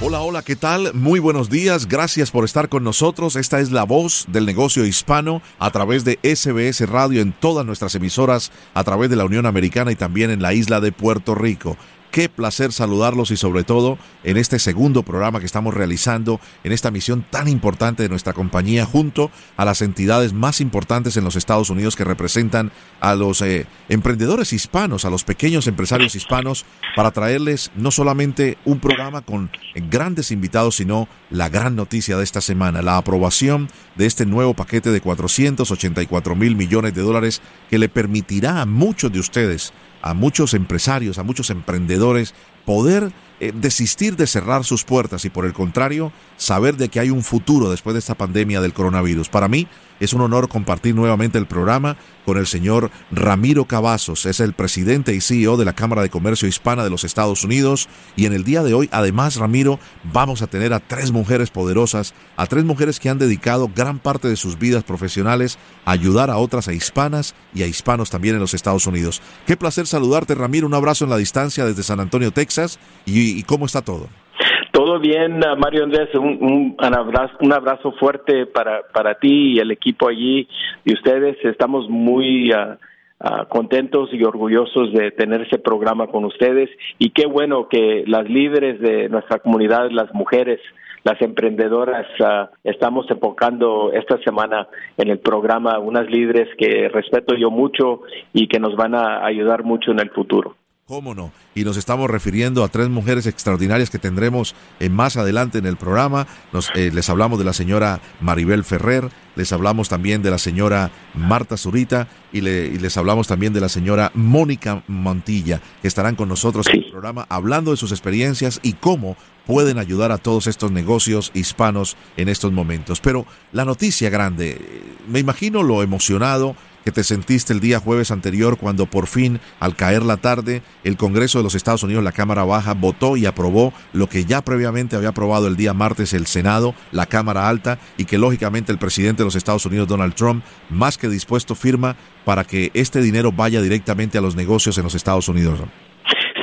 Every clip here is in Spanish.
Hola, hola, ¿qué tal? Muy buenos días, gracias por estar con nosotros. Esta es la voz del negocio hispano a través de SBS Radio en todas nuestras emisoras, a través de la Unión Americana y también en la isla de Puerto Rico. Qué placer saludarlos y sobre todo en este segundo programa que estamos realizando en esta misión tan importante de nuestra compañía junto a las entidades más importantes en los Estados Unidos que representan a los eh, emprendedores hispanos, a los pequeños empresarios hispanos para traerles no solamente un programa con grandes invitados, sino la gran noticia de esta semana, la aprobación de este nuevo paquete de 484 mil millones de dólares que le permitirá a muchos de ustedes a muchos empresarios, a muchos emprendedores, poder eh, desistir de cerrar sus puertas y por el contrario, saber de que hay un futuro después de esta pandemia del coronavirus. Para mí es un honor compartir nuevamente el programa con el señor Ramiro Cavazos, es el presidente y CEO de la Cámara de Comercio Hispana de los Estados Unidos y en el día de hoy, además, Ramiro, vamos a tener a tres mujeres poderosas, a tres mujeres que han dedicado gran parte de sus vidas profesionales a ayudar a otras a hispanas y a hispanos también en los Estados Unidos. Qué placer saludarte, Ramiro, un abrazo en la distancia desde San Antonio, Texas, y, cómo está todo. Todo bien, Mario Andrés, un, un, abrazo, un abrazo fuerte para, para ti y el equipo allí y ustedes. Estamos muy ah, ah, contentos y orgullosos de tener ese programa con ustedes y qué bueno que las líderes de nuestra comunidad, las mujeres, las emprendedoras, ah, estamos enfocando esta semana en el programa unas líderes que respeto yo mucho y que nos van a ayudar mucho en el futuro. ¿Cómo no? Y nos estamos refiriendo a tres mujeres extraordinarias que tendremos eh, más adelante en el programa. Nos, eh, les hablamos de la señora Maribel Ferrer, les hablamos también de la señora Marta Zurita y, les hablamos también de la señora Mónica Montilla, que estarán con nosotros en el programa hablando de sus experiencias y cómo pueden ayudar a todos estos negocios hispanos en estos momentos. Pero la noticia grande, eh, me imagino lo emocionado te sentiste el día jueves anterior cuando por fin, al caer la tarde, el Congreso de los Estados Unidos, la Cámara Baja, votó y aprobó lo que ya previamente había aprobado el día martes el Senado, la Cámara Alta, y que lógicamente el presidente de los Estados Unidos, Donald Trump, más que dispuesto, firma para que este dinero vaya directamente a los negocios en los Estados Unidos.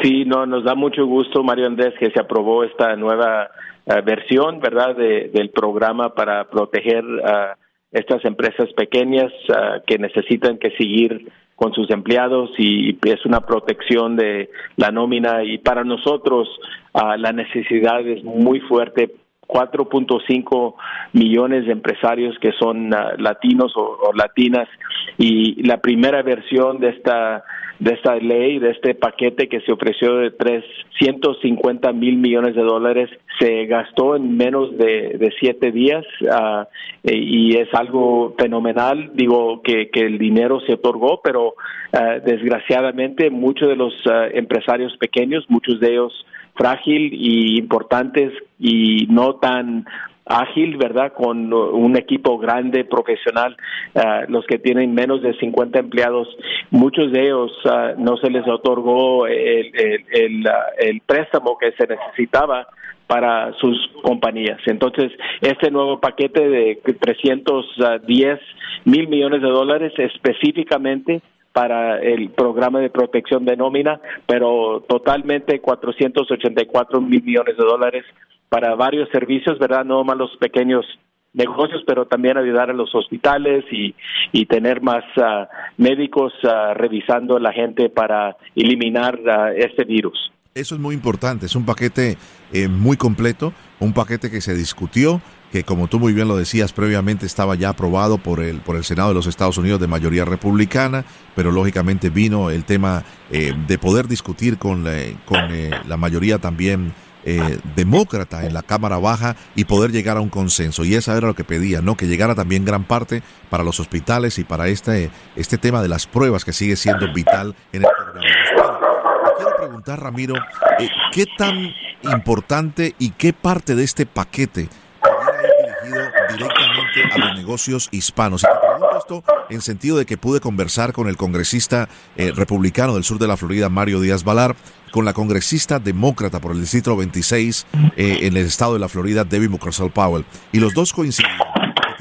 Sí, no, nos da mucho gusto, Mario Andrés, que se aprobó esta nueva eh, versión, ¿verdad?, del programa para proteger a estas empresas pequeñas ah, que necesitan que seguir con sus empleados y es una protección de la nómina. Y para nosotros uh, la necesidad es muy fuerte 4.5 millones de empresarios que son ah, latinos o, latinas y la primera versión de esta de esta ley, de este paquete que se ofreció de 350 mil millones de dólares, se gastó en menos de, siete días uh, y es algo fenomenal. Digo que, que el dinero se otorgó, pero uh, desgraciadamente muchos de los uh, empresarios pequeños, muchos de ellos frágil y importantes y no tan ágil, ¿verdad? Con un equipo grande, profesional, uh, los que tienen menos de 50 empleados, muchos de ellos uh, no se les otorgó el, el, uh, el, préstamo que se necesitaba para sus compañías. Entonces, este nuevo paquete de 310 mil millones de dólares específicamente para el programa de protección de nómina, pero totalmente 484 mil millones de dólares para varios servicios, ¿verdad? No más los pequeños negocios, pero también ayudar a los hospitales y, y tener más uh, médicos uh, revisando a la gente para eliminar uh, este virus. Eso es muy importante, es un paquete eh, muy completo, un paquete que se discutió, que como tú muy bien lo decías previamente estaba ya aprobado por el, por el Senado de los Estados Unidos de mayoría republicana, pero lógicamente vino el tema eh, de poder discutir con, la, con eh, la mayoría también eh, demócrata en la Cámara Baja y poder llegar a un consenso. Y esa era lo que pedía, ¿no? Que llegara también gran parte para los hospitales y para este, este tema de las pruebas que sigue siendo vital en el programa. quiero preguntar, Ramiro, ¿qué tan importante y qué parte de este paquete a los negocios hispanos. Y te pregunto esto en sentido de que pude conversar con el congresista eh, republicano del sur de la Florida, Mario Díaz Valar, con la congresista demócrata por el distrito 26 eh, en el estado de la Florida, Debbie Mukersel Powell. Y los dos coincidieron que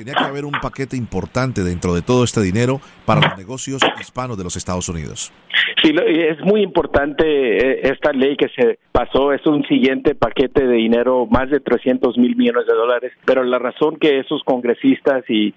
tenía que haber un paquete importante dentro de todo este dinero para los negocios hispanos de los Estados Unidos. Sí, es muy importante eh, esta ley que se pasó, es un siguiente paquete de dinero, más de 300 mil millones de dólares, pero la razón que esos congresistas y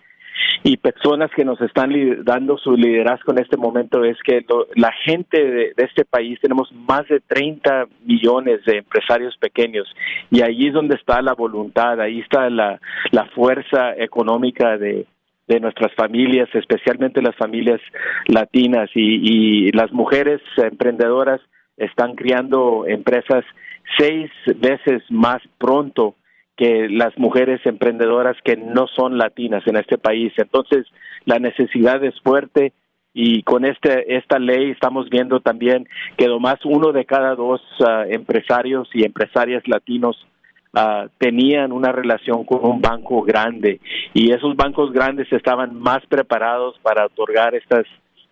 y personas que nos están dando su liderazgo en este momento es que la gente de, este país tenemos más de 30 millones de empresarios pequeños. Y ahí es donde está la voluntad, ahí está la, la fuerza económica de, de nuestras familias, especialmente las familias latinas. Y, y las mujeres emprendedoras están creando empresas seis veces más pronto que las mujeres emprendedoras que no son latinas en este país. Entonces, la necesidad es fuerte y con este esta ley estamos viendo también que más uno de cada dos ah, empresarios y empresarias latinos Ah, tenían una relación con un banco grande y esos bancos grandes estaban más preparados para otorgar estas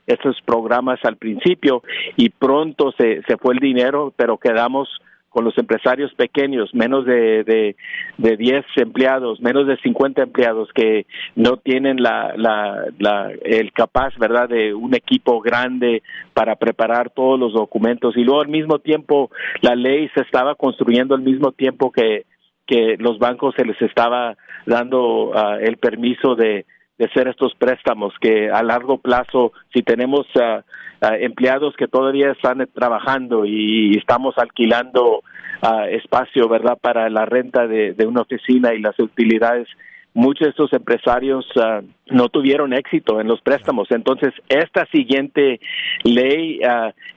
estos programas al principio y pronto se, se fue el dinero, pero quedamos con los empresarios pequeños, menos de, de, de 10 empleados, menos de 50 empleados que no tienen la, la, la, el capaz, ¿verdad?, de un equipo grande para preparar todos los documentos. Y luego al mismo tiempo la ley se estaba construyendo al mismo tiempo que, que los bancos se les estaba dando ah, el permiso de, de hacer estos préstamos que a largo plazo si tenemos ah, empleados que todavía están trabajando y estamos alquilando espacio verdad para la renta de, de, una oficina y las utilidades muchos de estos empresarios no tuvieron éxito en los préstamos. Entonces esta siguiente ley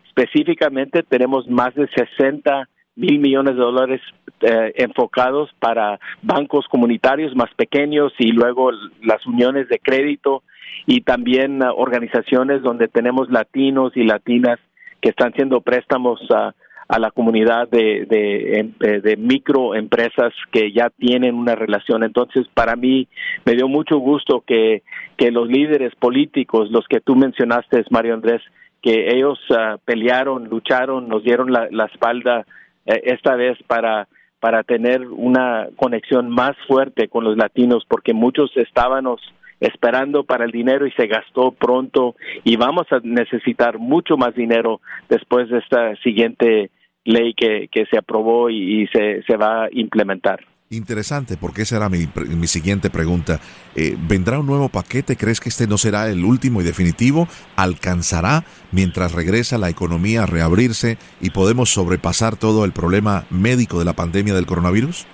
específicamente tenemos más de 60 mil millones de dólares eh, enfocados para bancos comunitarios más pequeños y luego las uniones de crédito y también uh, organizaciones donde tenemos latinos y latinas que están haciendo préstamos a, a la comunidad de, de, em, eh, de, microempresas que ya tienen una relación. Entonces, para mí me dio mucho gusto que, que los líderes políticos, los que tú mencionaste, Mario Andrés, que ellos uh, pelearon, lucharon, nos dieron la, espalda eh, esta vez para para tener una conexión más fuerte con los latinos porque muchos estábamos esperando para el dinero y se gastó pronto y vamos a necesitar mucho más dinero después de esta siguiente ley que, que se aprobó y, y se, se va a implementar. Interesante, porque esa era mi, mi siguiente pregunta. Eh, ¿Vendrá un nuevo paquete? ¿Crees que este no será el último y definitivo? ¿Alcanzará mientras regresa la economía a reabrirse y podemos sobrepasar todo el problema médico de la pandemia del coronavirus?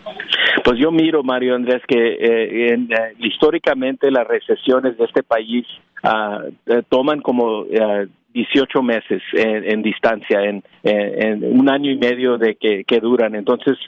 Pues yo miro, Mario Andrés, que eh, eh, históricamente las recesiones de este país ah, toman como 18 meses en, distancia, en, un año y medio de que, duran. Entonces,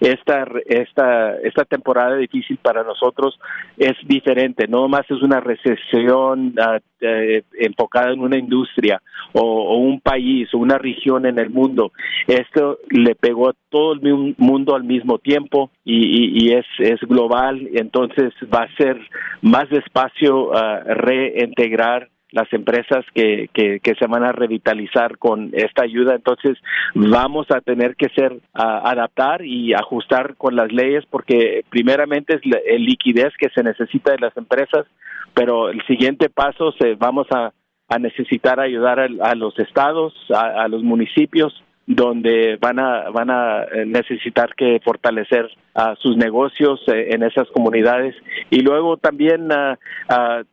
esta, esta, esta temporada difícil para nosotros es diferente, no más es una recesión ah, eh, enfocada en una industria o, un país o una región en el mundo. Esto le pegó a todo el mundo al mismo tiempo y, es, es global, entonces va a ser más despacio uh, reintegrar las empresas que, que, se van a revitalizar con esta ayuda. Entonces, vamos a tener que ser, adaptar y ajustar con las leyes porque primeramente es la liquidez que se necesita de las empresas, pero el siguiente paso se, vamos a, a necesitar ayudar a, los estados, a los municipios donde van a van a eh, necesitar que fortalecer a sus negocios eh, en esas comunidades. Y luego también a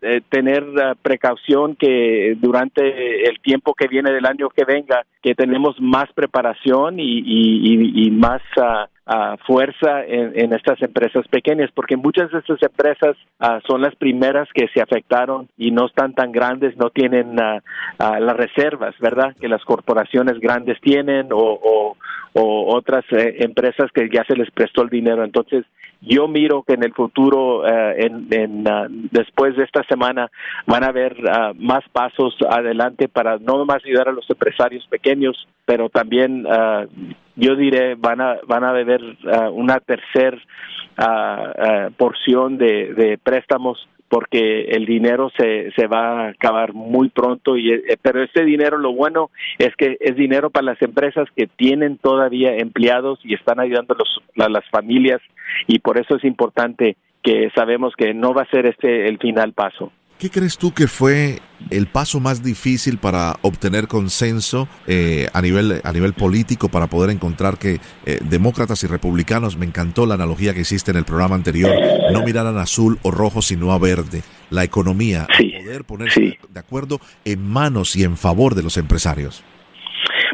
eh, tener precaución que durante el tiempo que viene del año que venga que tenemos más preparación y, y, y más fuerza en, estas empresas pequeñas, porque muchas de estas empresas ah, son las primeras que se afectaron y no están tan grandes, no tienen ah, las reservas, ¿verdad? Que las corporaciones grandes tienen o, otras eh, empresas que ya se les prestó el dinero. Entonces, yo miro que en el futuro, eh, en, después de esta semana, van a haber más pasos adelante para no más ayudar a los empresarios pequeños, pero también yo diré van a van a beber una tercera porción de, de, préstamos porque el dinero se, se va a acabar muy pronto y eh, pero este dinero lo bueno es que es dinero para las empresas que tienen todavía empleados y están ayudando a las familias y por eso es importante que sabemos que no va a ser este el final paso. ¿Qué crees tú que fue el paso más difícil para obtener consenso eh, a, nivel, a nivel político para poder encontrar que eh, demócratas y republicanos, me encantó la analogía que hiciste en el programa anterior, no miraran azul o rojo sino a verde, la economía, poder ponerse de acuerdo en manos y en favor de los empresarios?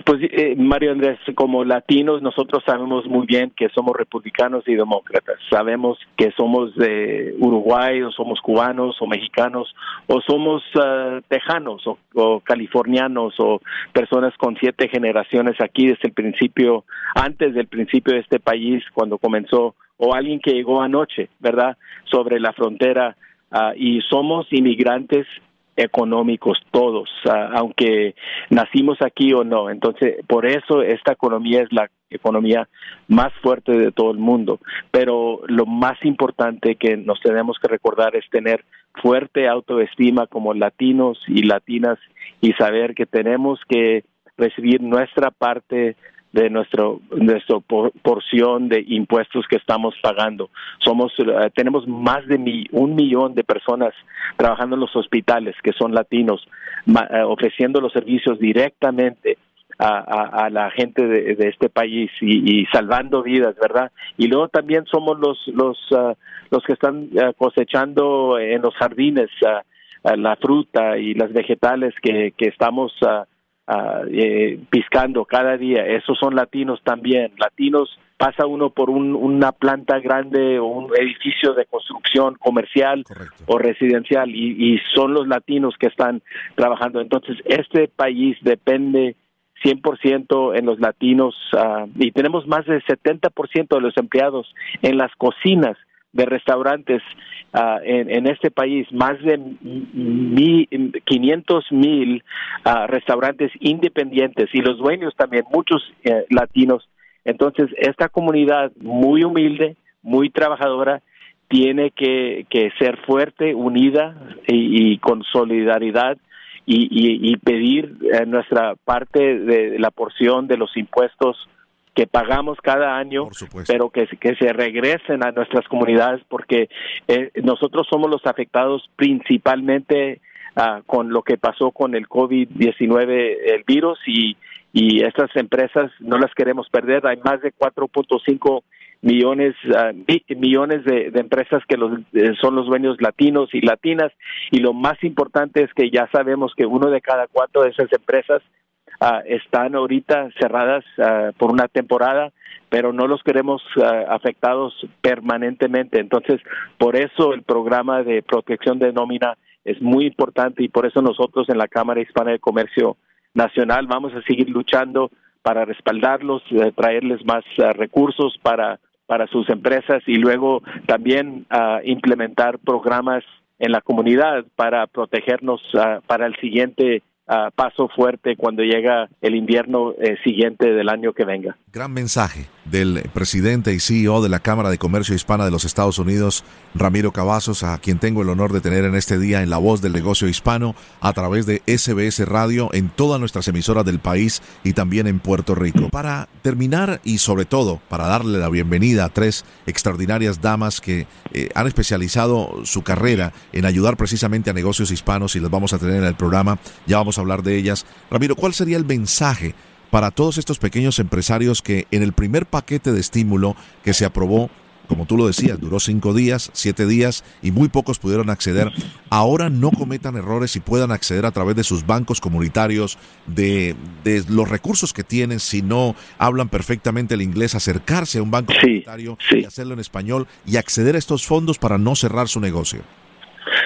Pues eh, Mario Andrés, como latinos nosotros sabemos muy bien que somos republicanos y demócratas. Sabemos que somos de Uruguay o somos cubanos o mexicanos o somos uh, tejanos o, californianos o personas con siete generaciones aquí desde el principio, antes del principio de este país cuando comenzó o alguien que llegó anoche, ¿verdad? Sobre la frontera uh, y somos inmigrantes económicos todos, aunque nacimos aquí o no. Entonces, por eso esta economía es la economía más fuerte de todo el mundo. Pero lo más importante que nos tenemos que recordar es tener fuerte autoestima como latinos y latinas y saber que tenemos que recibir nuestra parte de nuestro nuestra porción de impuestos que estamos pagando. Somos eh, tenemos más de un millón de personas trabajando en los hospitales que son latinos, eh, ofreciendo los servicios directamente a, la gente de, este país y, salvando vidas, ¿verdad? Y luego también somos los los ah, los que están ah, cosechando en los jardines ah, la fruta y las vegetales que, que estamos uh, eh, piscando cada día. Esos son latinos también. Latinos pasa uno por una planta grande o un edificio de construcción comercial o residencial y, son los latinos que están trabajando. Entonces, este país depende 100% en los latinos ah, y tenemos más del 70% de los empleados en las cocinas de restaurantes uh, en, en, este país, más de mi, 500 mil uh, restaurantes independientes y los dueños también, muchos eh, latinos. Entonces, esta comunidad muy humilde, muy trabajadora, tiene que, que ser fuerte, unida y, y con solidaridad y, y, y pedir eh, nuestra parte de la porción de los impuestos que pagamos cada año, pero que, que se regresen a nuestras comunidades porque eh, nosotros somos los afectados principalmente uh, con lo que pasó con el COVID-19, el virus, y, y estas empresas no las queremos perder. Hay más de 4.5 millones uh, millones de, de, empresas que los, eh, son los dueños latinos y latinas y lo más importante es que ya sabemos que uno de cada cuatro de esas empresas Ah, están ahorita cerradas ah, por una temporada, pero no los queremos ah, afectados permanentemente. Entonces, por eso el programa de protección de nómina es muy importante y por eso nosotros en la Cámara Hispana de Comercio Nacional vamos a seguir luchando para respaldarlos, eh, traerles más recursos para para sus empresas y luego también implementar programas en la comunidad para protegernos para el siguiente paso fuerte cuando llega el invierno eh, siguiente del año que venga. Gran mensaje del presidente y CEO de la Cámara de Comercio Hispana de los Estados Unidos, Ramiro Cavazos, a quien tengo el honor de tener en este día en La Voz del Negocio Hispano a través de SBS Radio en todas nuestras emisoras del país y también en Puerto Rico. Para terminar y sobre todo para darle la bienvenida a tres extraordinarias damas que eh, han especializado su carrera en ayudar precisamente a negocios hispanos y las vamos a tener en el programa, ya vamos a hablar de ellas. Ramiro, ¿cuál sería el mensaje para todos estos pequeños empresarios que en el primer paquete de estímulo que se aprobó como tú lo decías, duró cinco días, siete días y muy pocos pudieron acceder. Ahora no cometan errores y puedan acceder a través de sus bancos comunitarios, de, los recursos que tienen, si no hablan perfectamente el inglés, acercarse a un banco comunitario y hacerlo en español y acceder a estos fondos para no cerrar su negocio.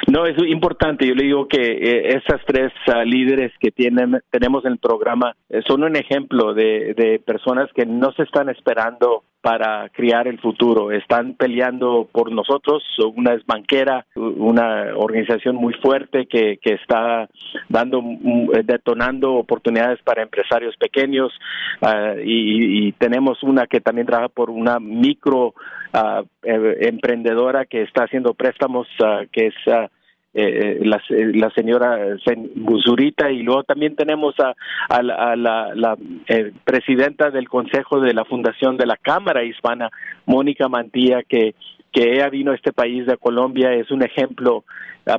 No, es importante. Yo le digo que eh, esas tres ah, líderes que tienen, tenemos en el programa eh, son un ejemplo de, de personas que no se están esperando para criar el futuro. Están peleando por nosotros. Una es banquera, una organización muy fuerte que, que está dando, mm, detonando oportunidades para empresarios pequeños ah, y, tenemos una que también trabaja por una micro uh, emprendedora que está haciendo préstamos, uh, que es eh, la, la, señora Buzurita y luego también tenemos a, a, la, la presidenta del Consejo de la Fundación de la Cámara Hispana, Mónica Mantilla, que que ella vino a este país de Colombia es un ejemplo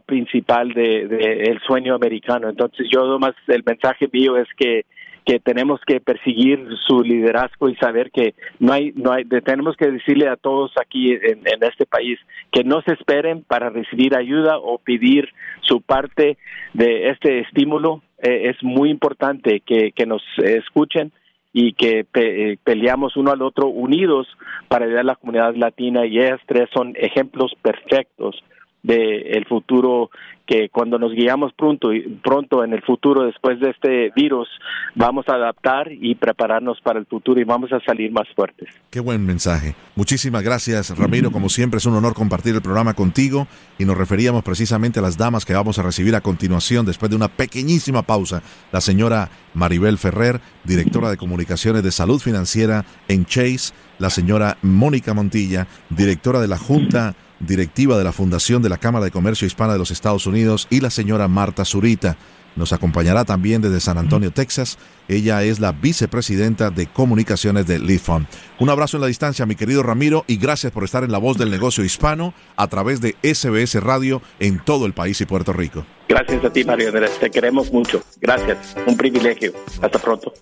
principal de, de, el sueño americano. Entonces yo más el mensaje mío es que que tenemos que perseguir su liderazgo y saber que no hay, no hay, tenemos que decirle a todos aquí en, este país que no se esperen para recibir ayuda o pedir su parte de este estímulo. Eh, es muy importante que, que nos escuchen y que eh, peleamos uno al otro unidos para ayudar a la comunidad latina y ellas tres son ejemplos perfectos del el futuro que cuando nos guiamos pronto pronto en el futuro después de este virus vamos a adaptar y prepararnos para el futuro y vamos a salir más fuertes. Qué buen mensaje. Muchísimas gracias, Ramiro. Como siempre es un honor compartir el programa contigo y nos referíamos precisamente a las damas que vamos a recibir a continuación después de una pequeñísima pausa. La señora Maribel Ferrer, directora de comunicaciones de salud financiera en Chase, la señora Mónica Montilla, directora de la Junta directiva de la Fundación de la Cámara de Comercio Hispana de los Estados Unidos, y la señora Marta Zurita. Nos acompañará también desde San Antonio, Texas. Ella es la vicepresidenta de comunicaciones de Lifon. Un abrazo en la distancia, mi querido Ramiro, y gracias por estar en la voz del negocio hispano a través de SBS Radio en todo el país y Puerto Rico. Gracias a ti, Mario Andrés. Te queremos mucho. Gracias. Un privilegio. Hasta pronto.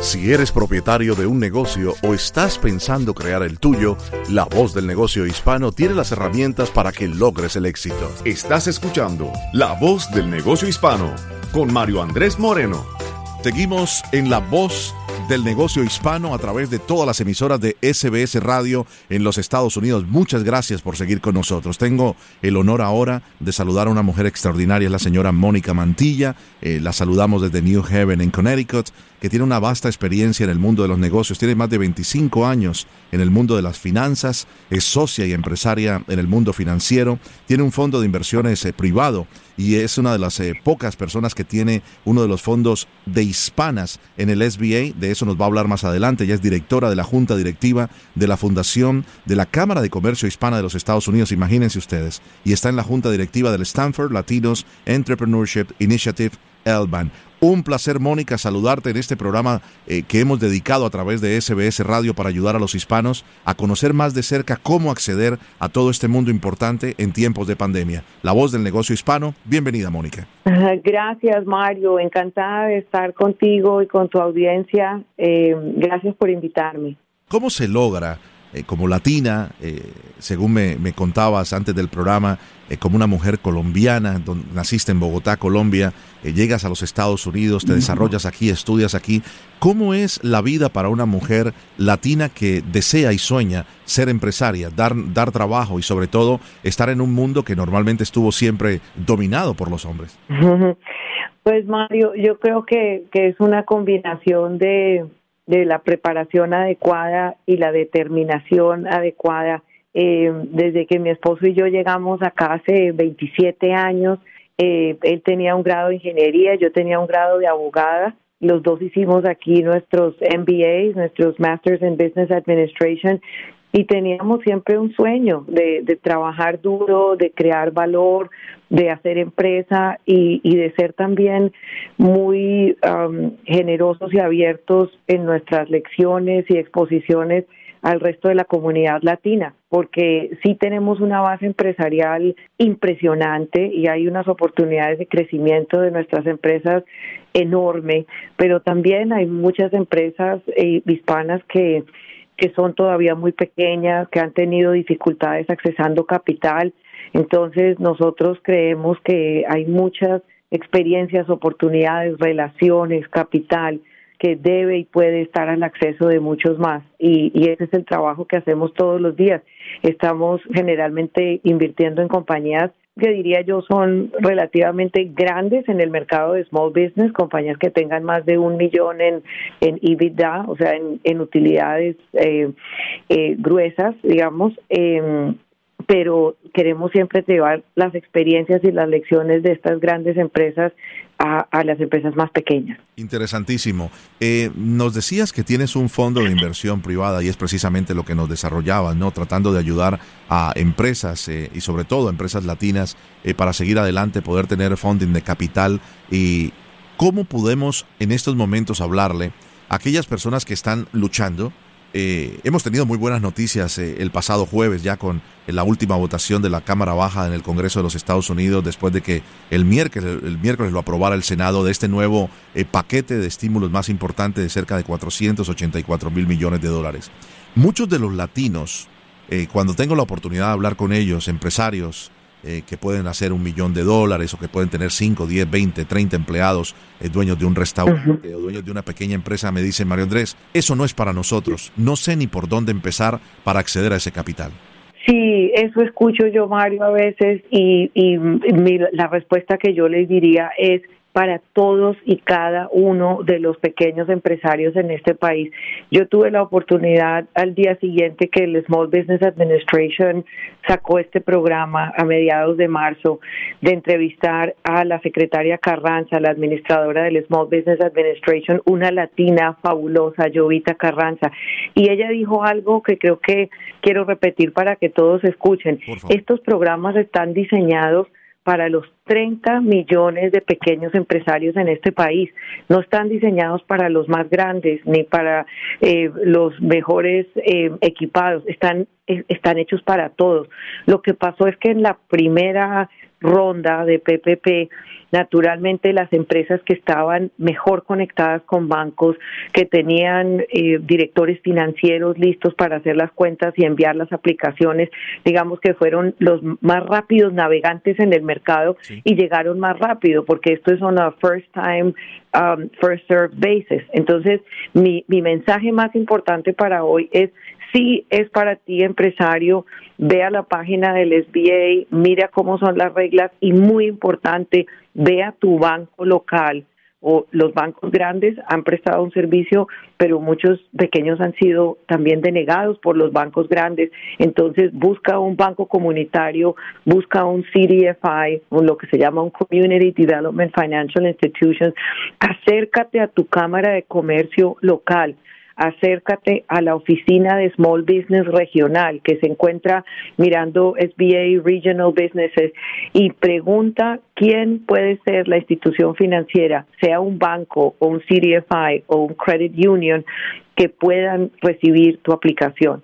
Si eres propietario de un negocio o estás pensando crear el tuyo, La Voz del Negocio Hispano tiene las herramientas para que logres el éxito. Estás escuchando La Voz del Negocio Hispano con Mario Andrés Moreno. Seguimos en La Voz del negocio hispano a través de todas las emisoras de SBS Radio en los Estados Unidos. Muchas gracias por seguir con nosotros. Tengo el honor ahora de saludar a una mujer extraordinaria, la señora Mónica Mantilla. Eh, la saludamos desde New Haven, en Connecticut, que tiene una vasta experiencia en el mundo de los negocios. Tiene más de 25 años en el mundo de las finanzas, es socia y empresaria en el mundo financiero, tiene un fondo de inversiones eh, privado y es una de las eh, pocas personas que tiene uno de los fondos de hispanas en el SBA. De eso nos va a hablar más adelante. Ella es directora de la Junta Directiva de la Fundación de la Cámara de Comercio Hispana de los Estados Unidos. Imagínense ustedes. Y está en la Junta Directiva del Stanford Latinos Entrepreneurship Initiative Elban. Un placer, Mónica, saludarte en este programa eh, que hemos dedicado a través de SBS Radio para ayudar a los hispanos a conocer más de cerca cómo acceder a todo este mundo importante en tiempos de pandemia. La voz del negocio hispano. Bienvenida, Mónica. Gracias, Mario. Encantada de estar contigo y con tu audiencia. Eh, gracias por invitarme. ¿Cómo se logra eh, como latina, según me, contabas antes del programa, como una mujer colombiana, donde naciste en Bogotá, Colombia, eh, llegas a los Estados Unidos, te desarrollas aquí, estudias aquí. ¿Cómo es la vida para una mujer latina que desea y sueña ser empresaria, dar, dar trabajo y sobre todo estar en un mundo que normalmente estuvo siempre dominado por los hombres? Pues Mario, yo creo que, que es una combinación de, de la preparación adecuada y la determinación adecuada. Eh, desde que mi esposo y yo llegamos acá hace 27 años, eh, él tenía un grado de ingeniería, yo tenía un grado de abogada. Los dos hicimos aquí nuestros MBAs, nuestros Masters in Business Administration, y teníamos siempre un sueño de, trabajar duro, de crear valor, de hacer empresa y, de ser también muy um, generosos y abiertos en nuestras lecciones y exposiciones al resto de la comunidad latina, porque sí tenemos una base empresarial impresionante y hay unas oportunidades de crecimiento de nuestras empresas enorme, pero también hay muchas empresas eh, hispanas que que son todavía muy pequeñas, que han tenido dificultades accesando capital. Entonces nosotros creemos que hay muchas experiencias, oportunidades, relaciones, capital que debe y puede estar al acceso de muchos más. Y, y, ese es el trabajo que hacemos todos los días. Estamos generalmente invirtiendo en compañías que diría yo son relativamente grandes en el mercado de small business, compañías que tengan más de un millón en, en EBITDA, o sea, en, en utilidades eh, eh, gruesas, digamos. Eh, pero queremos siempre llevar las experiencias y las lecciones de estas grandes empresas a, las empresas más pequeñas. Interesantísimo. Eh, nos decías que tienes un fondo de inversión privada y es precisamente lo que nos desarrollabas, ¿no? Tratando de ayudar a empresas eh, y sobre todo a empresas latinas eh, para seguir adelante, poder tener funding de capital y cómo podemos en estos momentos hablarle a aquellas personas que están luchando, eh, hemos tenido muy buenas noticias eh, el pasado jueves ya con la última votación de la Cámara Baja en el Congreso de los Estados Unidos después de que el miércoles, el miércoles lo aprobara el Senado de este nuevo eh, paquete de estímulos más importante de cerca de 484 mil millones de dólares. Muchos de los latinos, cuando tengo la oportunidad de hablar con ellos, empresarios, eh, que pueden hacer un millón de dólares o que pueden tener 5, 10, 20, 30 empleados, eh, dueños de un restaurante o dueños de una pequeña empresa, me dicen, Mario Andrés, eso no es para nosotros. No sé ni por dónde empezar para acceder a ese capital. Sí, eso escucho yo, Mario, a veces y, y la respuesta que yo les diría es para todos y cada uno de los pequeños empresarios en este país. Yo tuve la oportunidad al día siguiente que el Small Business Administration sacó este programa a mediados de marzo de entrevistar a la secretaria Carranza, la administradora del Small Business Administration, una latina fabulosa, Jovita Carranza, y ella dijo algo que creo que quiero repetir para que todos escuchen. Estos programas están diseñados para los 30 millones de pequeños empresarios en este país. No están diseñados para los más grandes ni para eh, los mejores eh, equipados, están, eh, están hechos para todos. Lo que pasó es que en la primera ronda de PPP, naturalmente las empresas que estaban mejor conectadas con bancos, que tenían eh, directores financieros listos para hacer las cuentas y enviar las aplicaciones, digamos que fueron los más rápidos navegantes en el mercado y llegaron más rápido, porque esto es una first time, um, first serve basis. Entonces, mi, mi mensaje más importante para hoy es si es para ti empresario, ve a la página del SBA, mira cómo son las reglas y muy importante, ve a tu banco local. O los bancos grandes han prestado un servicio, pero muchos pequeños han sido también denegados por los bancos grandes. Entonces, busca un banco comunitario, busca un CDFI, o lo que se llama un Community Development Financial Institutions, acércate a tu cámara de comercio local acércate a la oficina de Small Business Regional que se encuentra mirando SBA Regional Businesses y pregunta quién puede ser la institución financiera, sea un banco o un CDFI o un credit union que puedan recibir tu aplicación.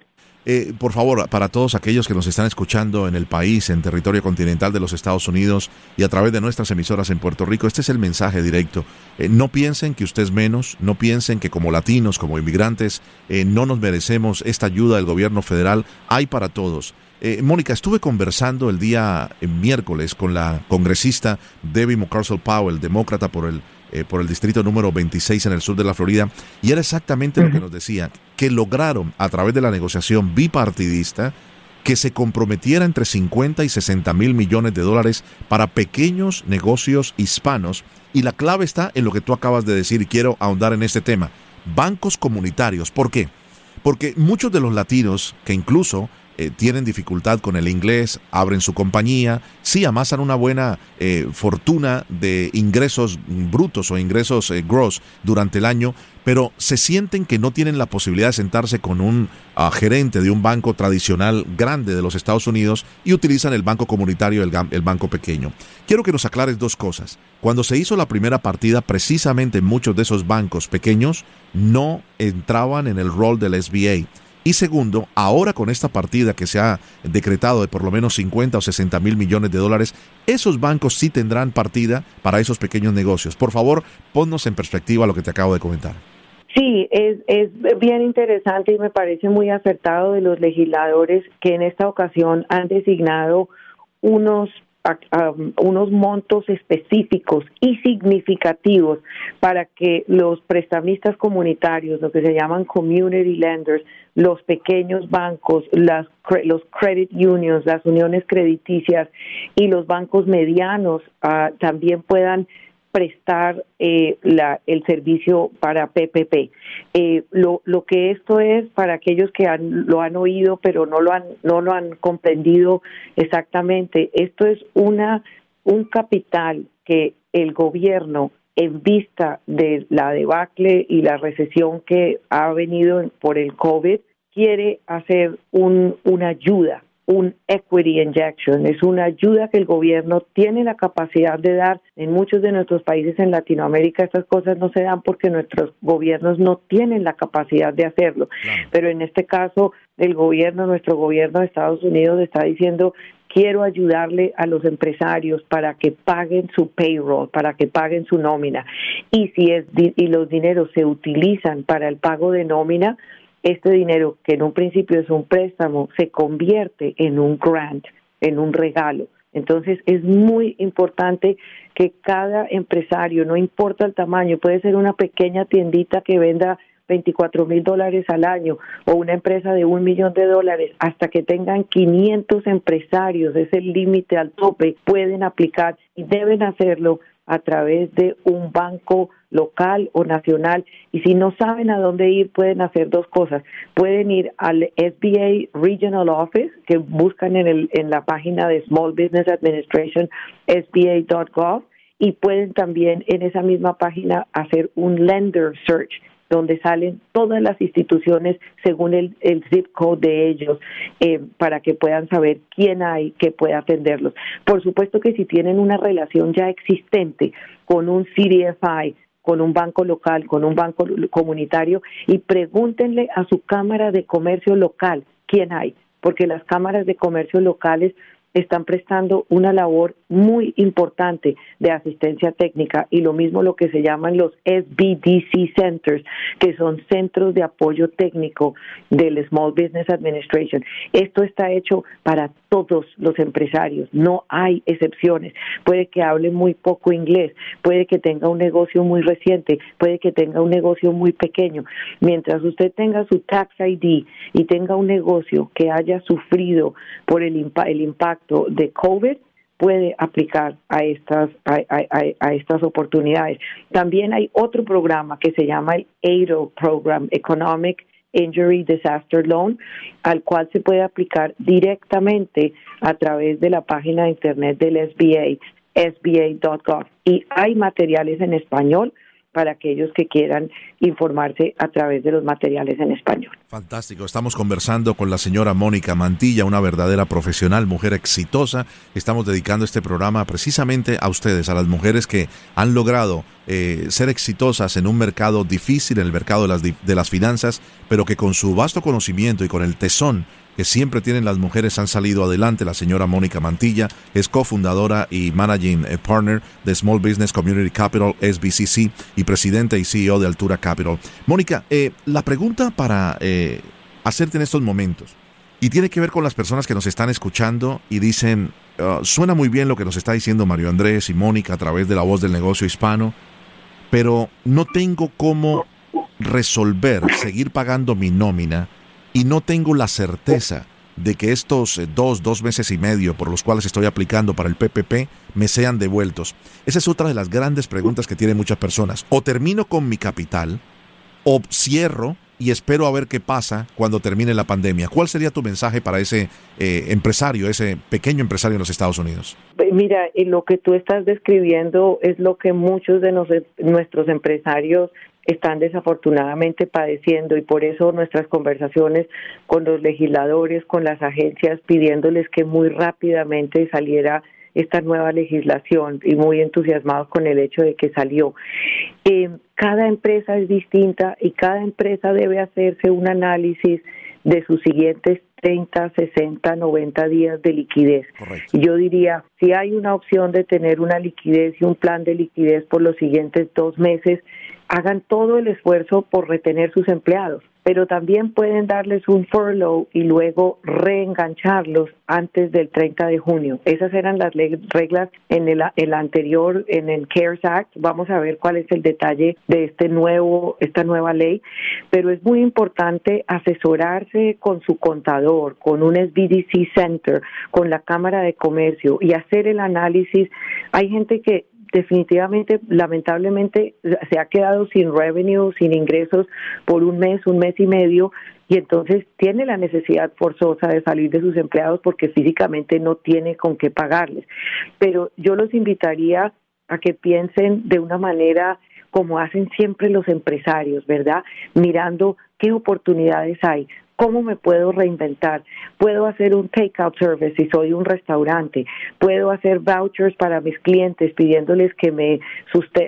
Eh, por favor, para todos aquellos que nos están escuchando en el país, en territorio continental de los Estados Unidos y a través de nuestras emisoras en Puerto Rico, este es el mensaje directo. Eh, no piensen que usted es menos, no piensen que como latinos, como inmigrantes, eh, no nos merecemos esta ayuda del gobierno federal. Hay para todos. Mónica, estuve conversando el día miércoles con la congresista Debbie McCarcel Powell, demócrata por el eh, por el distrito número 26 en el sur de la Florida, y era exactamente lo que nos decía, que lograron a través de la negociación bipartidista que se comprometiera entre 50 y 60 mil millones de dólares para pequeños negocios hispanos, y la clave está en lo que tú acabas de decir, y quiero ahondar en este tema, bancos comunitarios. ¿Por qué? Porque muchos de los latinos que incluso eh, tienen dificultad con el inglés, abren su compañía, sí amasan una buena eh, fortuna de ingresos brutos o ingresos eh, gross durante el año, pero se sienten que no tienen la posibilidad de sentarse con un ah, gerente de un banco tradicional grande de los Estados Unidos y utilizan el banco comunitario, el, el banco pequeño. Quiero que nos aclares dos cosas. Cuando se hizo la primera partida, precisamente muchos de esos bancos pequeños no entraban en el rol del SBA y segundo, ahora con esta partida que se ha decretado de por lo menos 50 o 60 mil millones de dólares, esos bancos sí tendrán partida para esos pequeños negocios. Por favor, ponnos en perspectiva lo que te acabo de comentar. Sí, es, es bien interesante y me parece muy acertado de los legisladores que en esta ocasión han designado unos unos montos específicos y significativos para que los prestamistas comunitarios, lo que se llaman community lenders, los pequeños bancos, las, los credit unions, las uniones crediticias y los bancos medianos ah, también puedan prestar eh, la, el servicio para PPP. Eh, lo, lo que esto es para aquellos que han, lo han oído pero no lo han no lo han comprendido exactamente. Esto es una un capital que el gobierno en vista de la debacle y la recesión que ha venido por el COVID quiere hacer un, una ayuda un equity injection, es una ayuda que el gobierno tiene la capacidad de dar. En muchos de nuestros países en Latinoamérica estas cosas no se dan porque nuestros gobiernos no tienen la capacidad de hacerlo. Pero en este caso, el gobierno, nuestro gobierno de Estados Unidos está diciendo quiero ayudarle a los empresarios para que paguen su payroll, para que paguen su nómina. Y si es y los dineros se utilizan para el pago de nómina, este dinero, que en un principio es un préstamo, se convierte en un grant, en un regalo. Entonces es muy importante que cada empresario, no importa el tamaño, puede ser una pequeña tiendita que venda 24 mil dólares al año o una empresa de un millón de dólares, hasta que tengan 500 empresarios, es el límite al tope, pueden aplicar y deben hacerlo a través de un banco local o nacional. Y si no saben a dónde ir pueden hacer dos cosas. Pueden ir al SBA Regional Office que buscan en el en la página de Small Business Administration sba.gov y pueden también en esa misma página hacer un lender search donde salen todas las instituciones según el, el zip code de ellos eh, para que puedan saber quién hay que pueda atenderlos. Por supuesto que si tienen una relación ya existente con un CDFI, con un banco local, con un banco comunitario y pregúntenle a su cámara de comercio local quién hay, porque las cámaras de comercio locales están prestando una labor muy importante de asistencia técnica y lo mismo lo que se llaman los SBDC Centers, que son centros de apoyo técnico del Small Business Administration. Esto está hecho para todos los empresarios, no hay excepciones. Puede que hable muy poco inglés, puede que tenga un negocio muy reciente, puede que tenga un negocio muy pequeño. Mientras usted tenga su tax ID y tenga un negocio que haya sufrido por el, el impacto de COVID, puede aplicar a estas a, estas oportunidades. También hay otro programa que se llama el AIDO Program Economic Injury Disaster Loan, al cual se puede aplicar directamente a través de la página de internet del SBA, sba.gov. Y hay materiales en español para aquellos que quieran informarse a través de los materiales en español. Fantástico. Estamos conversando con la señora Mónica Mantilla, una verdadera profesional, mujer exitosa. Estamos dedicando este programa precisamente a ustedes, a las mujeres que han logrado eh, ser exitosas en un mercado difícil, en el mercado de las, de las finanzas, pero que con su vasto conocimiento y con el tesón que siempre tienen las mujeres han salido adelante. La señora Mónica Mantilla es cofundadora y managing eh, partner de Small Business Community Capital, SBCC, y presidenta y CEO de Altura Capital. Mónica, eh, la pregunta para eh, hacerte en estos momentos, y tiene que ver con las personas que nos están escuchando y dicen, ah, suena muy bien lo que nos está diciendo Mario Andrés y Mónica a través de la voz del negocio hispano, pero no tengo cómo resolver seguir pagando mi nómina y no tengo la certeza de que estos eh, dos, dos meses y medio por los cuales estoy aplicando para el PPP me sean devueltos. Esa es otra de las grandes preguntas que tienen muchas personas. O termino con mi capital, o cierro y espero a ver qué pasa cuando termine la pandemia. ¿Cuál sería tu mensaje para ese eh, empresario, ese pequeño empresario en los Estados Unidos? Mira, y lo que tú estás describiendo es lo que muchos de nuestros empresarios están desafortunadamente padeciendo y por eso nuestras conversaciones con los legisladores, con las agencias, pidiéndoles que muy rápidamente saliera esta nueva legislación y muy entusiasmados con el hecho de que salió. Eh, cada empresa es distinta y cada empresa debe hacerse un análisis de sus siguientes 30, 60, 90 días de liquidez. Yo diría, si hay una opción de tener una liquidez y un plan de liquidez por los siguientes dos meses, hagan todo el esfuerzo por retener sus empleados pero también pueden darles un furlough y luego reengancharlos antes del 30 de junio. Esas eran las reglas en el, el, anterior, en el CARES Act. Vamos a ver cuál es el detalle de este nuevo, esta nueva ley, pero es muy importante asesorarse con su contador, con un SBDC Center, con la Cámara de Comercio y hacer el análisis. Hay gente que definitivamente, lamentablemente, se ha quedado sin revenue, sin ingresos por un mes, un mes y medio, y entonces tiene la necesidad forzosa de salir de sus empleados porque físicamente no tiene con qué pagarles. Pero yo los invitaría a que piensen de una manera como hacen siempre los empresarios, ¿verdad? Mirando qué oportunidades hay. ¿Cómo me puedo reinventar? Puedo hacer un takeout service si soy un restaurante. Puedo hacer vouchers para mis clientes pidiéndoles que me,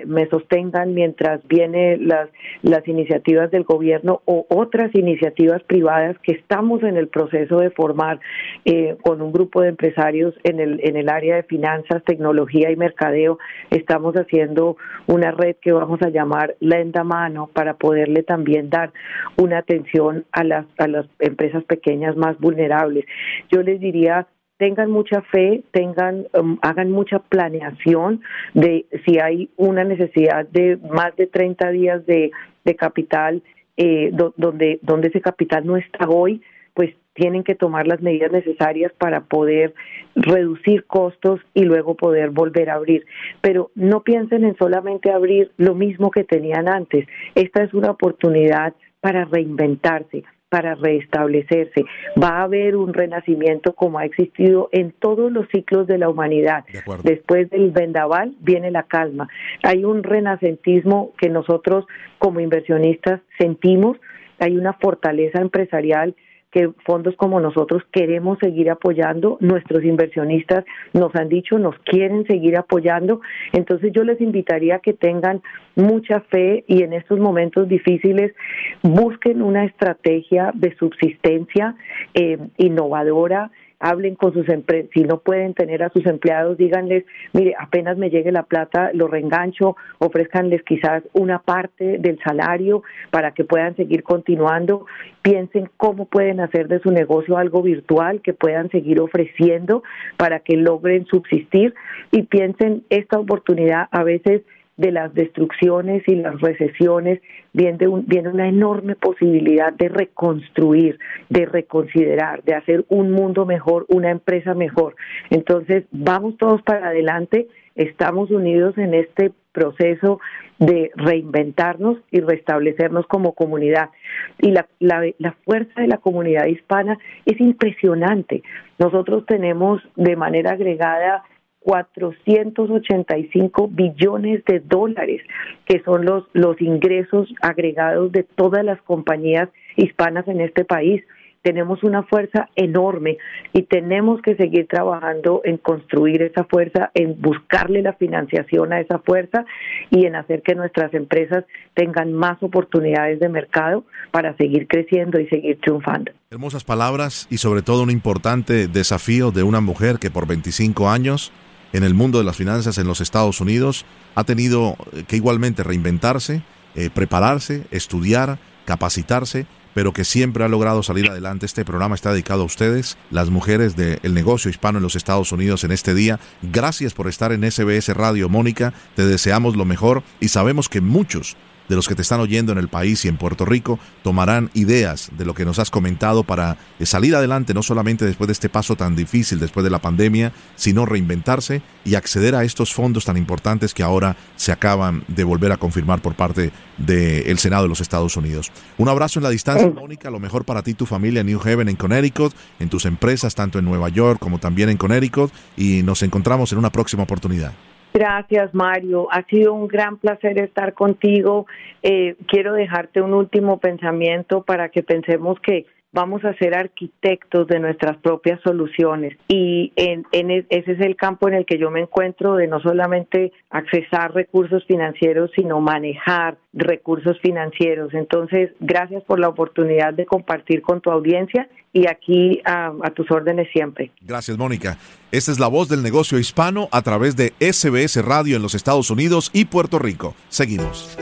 me sostengan mientras vienen las, las iniciativas del gobierno o otras iniciativas privadas que estamos en el proceso de formar eh, con un grupo de empresarios en el, en el área de finanzas, tecnología y mercadeo. Estamos haciendo una red que vamos a llamar Lenda Mano para poderle también dar una atención a las, a las empresas pequeñas más vulnerables. Yo les diría tengan mucha fe, tengan, um, hagan mucha planeación de si hay una necesidad de más de 30 días de, de capital, eh, donde, donde ese capital no está hoy, pues tienen que tomar las medidas necesarias para poder reducir costos y luego poder volver a abrir. Pero no piensen en solamente abrir lo mismo que tenían antes. Esta es una oportunidad para reinventarse, para restablecerse. Va a haber un renacimiento como ha existido en todos los ciclos de la humanidad. Después del vendaval viene la calma. Hay un renacentismo que nosotros como inversionistas sentimos, hay una fortaleza empresarial que fondos como nosotros queremos seguir apoyando, nuestros inversionistas nos han dicho, nos quieren seguir apoyando, entonces yo les invitaría a que tengan mucha fe y en estos momentos difíciles busquen una estrategia de subsistencia eh, innovadora, hablen con sus empresas, si no pueden tener a sus empleados, díganles, mire, apenas me llegue la plata, lo reengancho, ofrezcanles quizás una parte del salario para que puedan seguir continuando, piensen cómo pueden hacer de su negocio algo virtual que puedan seguir ofreciendo para que logren subsistir y piensen esta oportunidad a veces de las destrucciones y las recesiones, viene, viene una enorme posibilidad de reconstruir, de reconsiderar, de hacer un mundo mejor, una empresa mejor. Entonces, vamos todos para adelante, estamos unidos en este proceso de reinventarnos y restablecernos como comunidad. Y la, la, la, fuerza de la comunidad hispana es impresionante. Nosotros tenemos de manera agregada 485 billones de dólares, que son los, los ingresos agregados de todas las compañías hispanas en este país. Tenemos una fuerza enorme y tenemos que seguir trabajando en construir esa fuerza, en buscarle la financiación a esa fuerza y en hacer que nuestras empresas tengan más oportunidades de mercado para seguir creciendo y seguir triunfando. Hermosas palabras y sobre todo un importante desafío de una mujer que por 25 años en el mundo de las finanzas en los Estados Unidos, ha tenido eh, que igualmente reinventarse, eh, prepararse, estudiar, capacitarse, pero que siempre ha logrado salir adelante. Este programa está dedicado a ustedes, las mujeres del negocio hispano en los Estados Unidos en este día. Gracias por estar en SBS Radio, Mónica. Te deseamos lo mejor y sabemos que muchos de los que te están oyendo en el país y en Puerto Rico tomarán ideas de lo que nos has comentado para eh, salir adelante, no solamente después de este paso tan difícil, después de la pandemia, sino reinventarse y acceder a estos fondos tan importantes que ahora se acaban de volver a confirmar por parte del Senado de los Estados Unidos. Un abrazo en la distancia, Mónica, lo mejor para ti, tu familia en New Haven, en Connecticut, en tus empresas, tanto en Nueva York como también en Connecticut, y nos encontramos en una próxima oportunidad. Gracias, Mario. Ha sido un gran placer estar contigo. Eh, quiero dejarte un último pensamiento para que pensemos que vamos a ser arquitectos de nuestras propias soluciones. Y en, e, ese es el campo en el que yo me encuentro de no solamente accesar recursos financieros sino manejar recursos financieros. Entonces gracias por la oportunidad de compartir con tu audiencia y aquí a, a tus órdenes siempre. Gracias Mónica. Esta es la voz del negocio hispano a través de SBS Radio en los Estados Unidos y Puerto Rico. Seguimos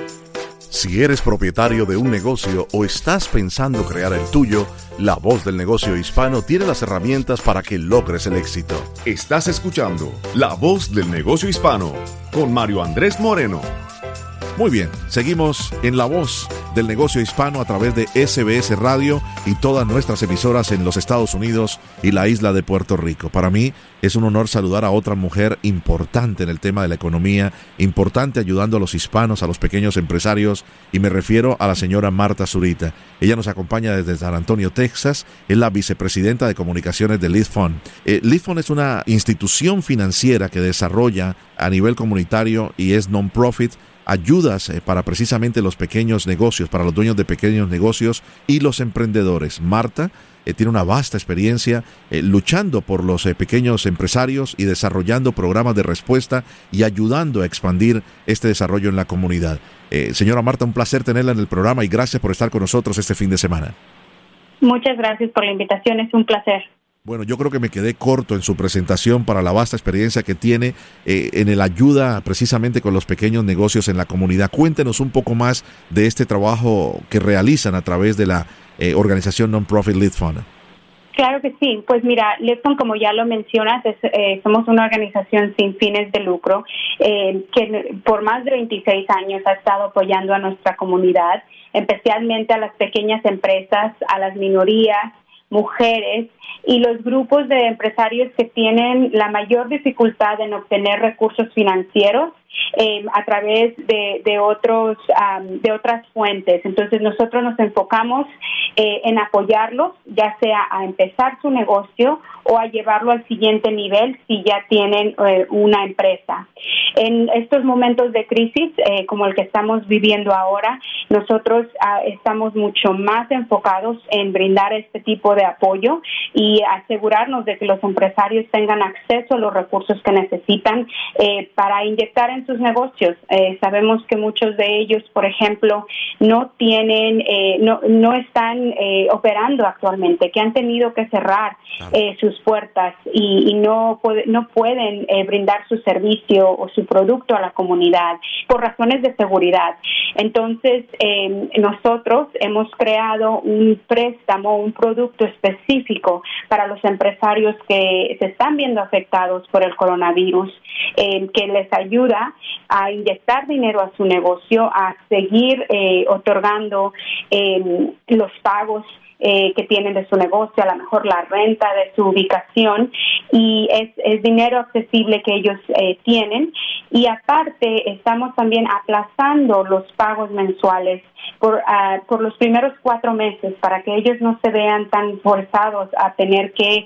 Si eres propietario de un negocio o estás pensando crear el tuyo, La Voz del Negocio Hispano tiene las herramientas para que logres el éxito. Estás escuchando La Voz del Negocio Hispano con Mario Andrés Moreno. Muy bien, seguimos en La Voz del Negocio Hispano a través de SBS Radio y todas nuestras emisoras en los Estados Unidos y la isla de Puerto Rico. Para mí es un honor saludar a otra mujer importante en el tema de la economía, importante ayudando a los hispanos, a los pequeños empresarios, y me refiero a la señora Marta Zurita. Ella nos acompaña desde San Antonio, Texas, es la vicepresidenta de comunicaciones de Lead Fund. Eh, Fund es una institución financiera que desarrolla a nivel comunitario y es non-profit ayudas eh, para precisamente los pequeños negocios, para los dueños de pequeños negocios y los emprendedores. Marta eh, tiene una vasta experiencia eh, luchando por los pequeños empresarios y desarrollando programas de respuesta y ayudando a expandir este desarrollo en la comunidad. señora Marta, un placer tenerla en el programa y gracias por estar con nosotros este fin de semana. Muchas gracias por la invitación, es un placer. Bueno, yo creo que me quedé corto en su presentación para la vasta experiencia que tiene eh, en el ayuda precisamente con los pequeños negocios en la comunidad. Cuéntenos un poco más de este trabajo que realizan a través de la eh, organización Non-Profit Lead Fund. Claro que sí. Pues mira, Fund, como ya lo mencionas, eh, somos una organización sin fines de lucro que por más de 26 años ha estado apoyando a nuestra comunidad, especialmente a las pequeñas empresas, a las minorías, mujeres y los grupos de empresarios que tienen la mayor dificultad en obtener recursos financieros eh, a través de, de otros de otras fuentes. Entonces nosotros nos enfocamos eh, en apoyarlos, ya sea a empezar su negocio o a llevarlo al siguiente nivel si ya tienen eh, una empresa. En estos momentos de crisis como el que estamos viviendo ahora, nosotros ah, estamos mucho más enfocados en brindar este tipo de apoyo y asegurarnos de que los empresarios tengan acceso a los recursos que necesitan para inyectar en sus negocios. Eh, sabemos que muchos de ellos, por ejemplo, no tienen, eh, no, no están eh, operando actualmente, que han tenido que cerrar sus puertas y, no, no pueden brindar su servicio o su producto a la comunidad por razones de seguridad. Entonces, nosotros hemos creado un préstamo, un producto específico para los empresarios que se están viendo afectados por el coronavirus, que les ayuda a inyectar dinero a su negocio, a seguir eh, otorgando eh, los pagos eh, que tienen de su negocio, a lo mejor la renta de su ubicación y es, dinero accesible que ellos tienen y aparte estamos también aplazando los pagos mensuales por, ah, por los primeros cuatro meses para que ellos no se vean tan forzados a tener que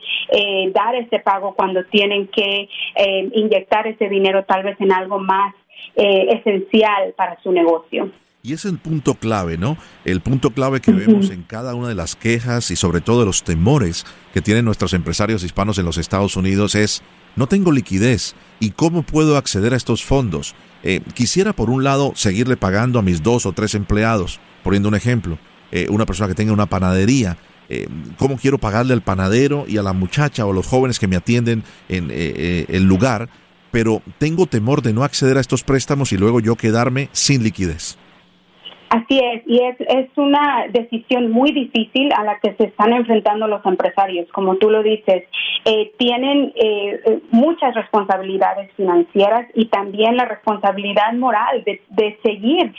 dar ese pago cuando tienen que inyectar ese dinero tal vez en algo más eh, esencial para su negocio. Y es el punto clave, ¿no? El punto clave que vemos en cada una de las quejas y sobre todo los temores que tienen nuestros empresarios hispanos en los Estados Unidos es, no tengo liquidez, ¿y cómo puedo acceder a estos fondos? Eh, quisiera, por un lado, seguirle pagando a mis dos o tres empleados, poniendo un ejemplo, eh, una persona que tenga una panadería, ¿cómo quiero pagarle al panadero y a la muchacha o los jóvenes que me atienden en el lugar pero tengo temor de no acceder a estos préstamos y luego yo quedarme sin liquidez. Así es, y es, es una decisión muy difícil a la que se están enfrentando los empresarios, como tú lo dices. Eh, tienen eh, eh, muchas responsabilidades financieras y también la responsabilidad moral de, de seguir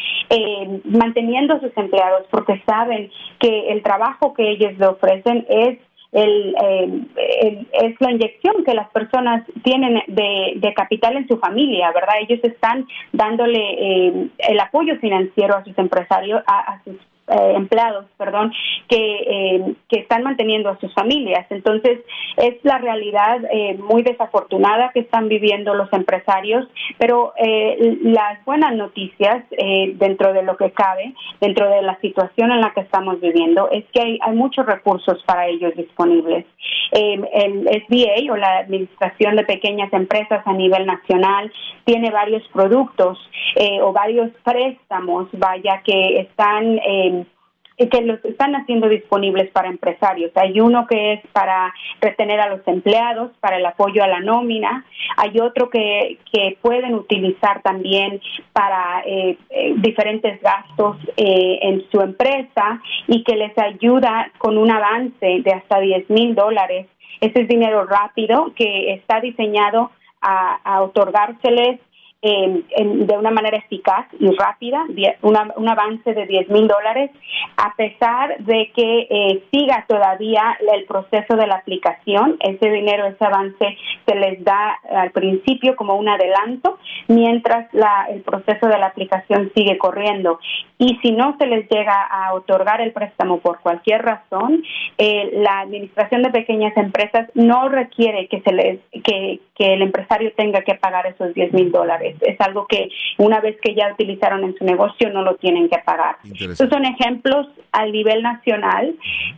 manteniendo a sus empleados, porque saben que el trabajo que ellos le ofrecen es el, es la inyección que las personas tienen de, capital en su familia, ¿verdad? Ellos están dándole eh, el apoyo financiero a sus empresarios, a sus eh, empleados, perdón, que, eh, que están manteniendo a sus familias. Entonces, es la realidad eh, muy desafortunada que están viviendo los empresarios, pero las buenas noticias dentro de lo que cabe, dentro de la situación en la que estamos viviendo, es que hay, hay muchos recursos para ellos disponibles. el SBA o la Administración de Pequeñas Empresas a nivel nacional tiene varios productos o varios préstamos, vaya, que están que los están haciendo disponibles para empresarios. Hay uno que es para retener a los empleados, para el apoyo a la nómina. Hay otro que, que pueden utilizar también para eh, eh, diferentes gastos eh, en su empresa y que les ayuda con un avance de hasta 10 mil dólares. Ese es dinero rápido que está diseñado a, a otorgárseles de una manera eficaz y rápida, un avance de 10 mil dólares, a pesar de que eh, siga todavía el proceso de la aplicación. Ese dinero, ese avance se les da al principio como un adelanto, mientras la, el proceso de la aplicación sigue corriendo. Y si no se les llega a otorgar el préstamo por cualquier razón, eh, la Administración de Pequeñas Empresas no requiere que, se les, que, que el empresario tenga que pagar esos 10 mil dólares es, algo que una vez que ya utilizaron en su negocio no lo tienen que pagar. Estos son ejemplos al nivel nacional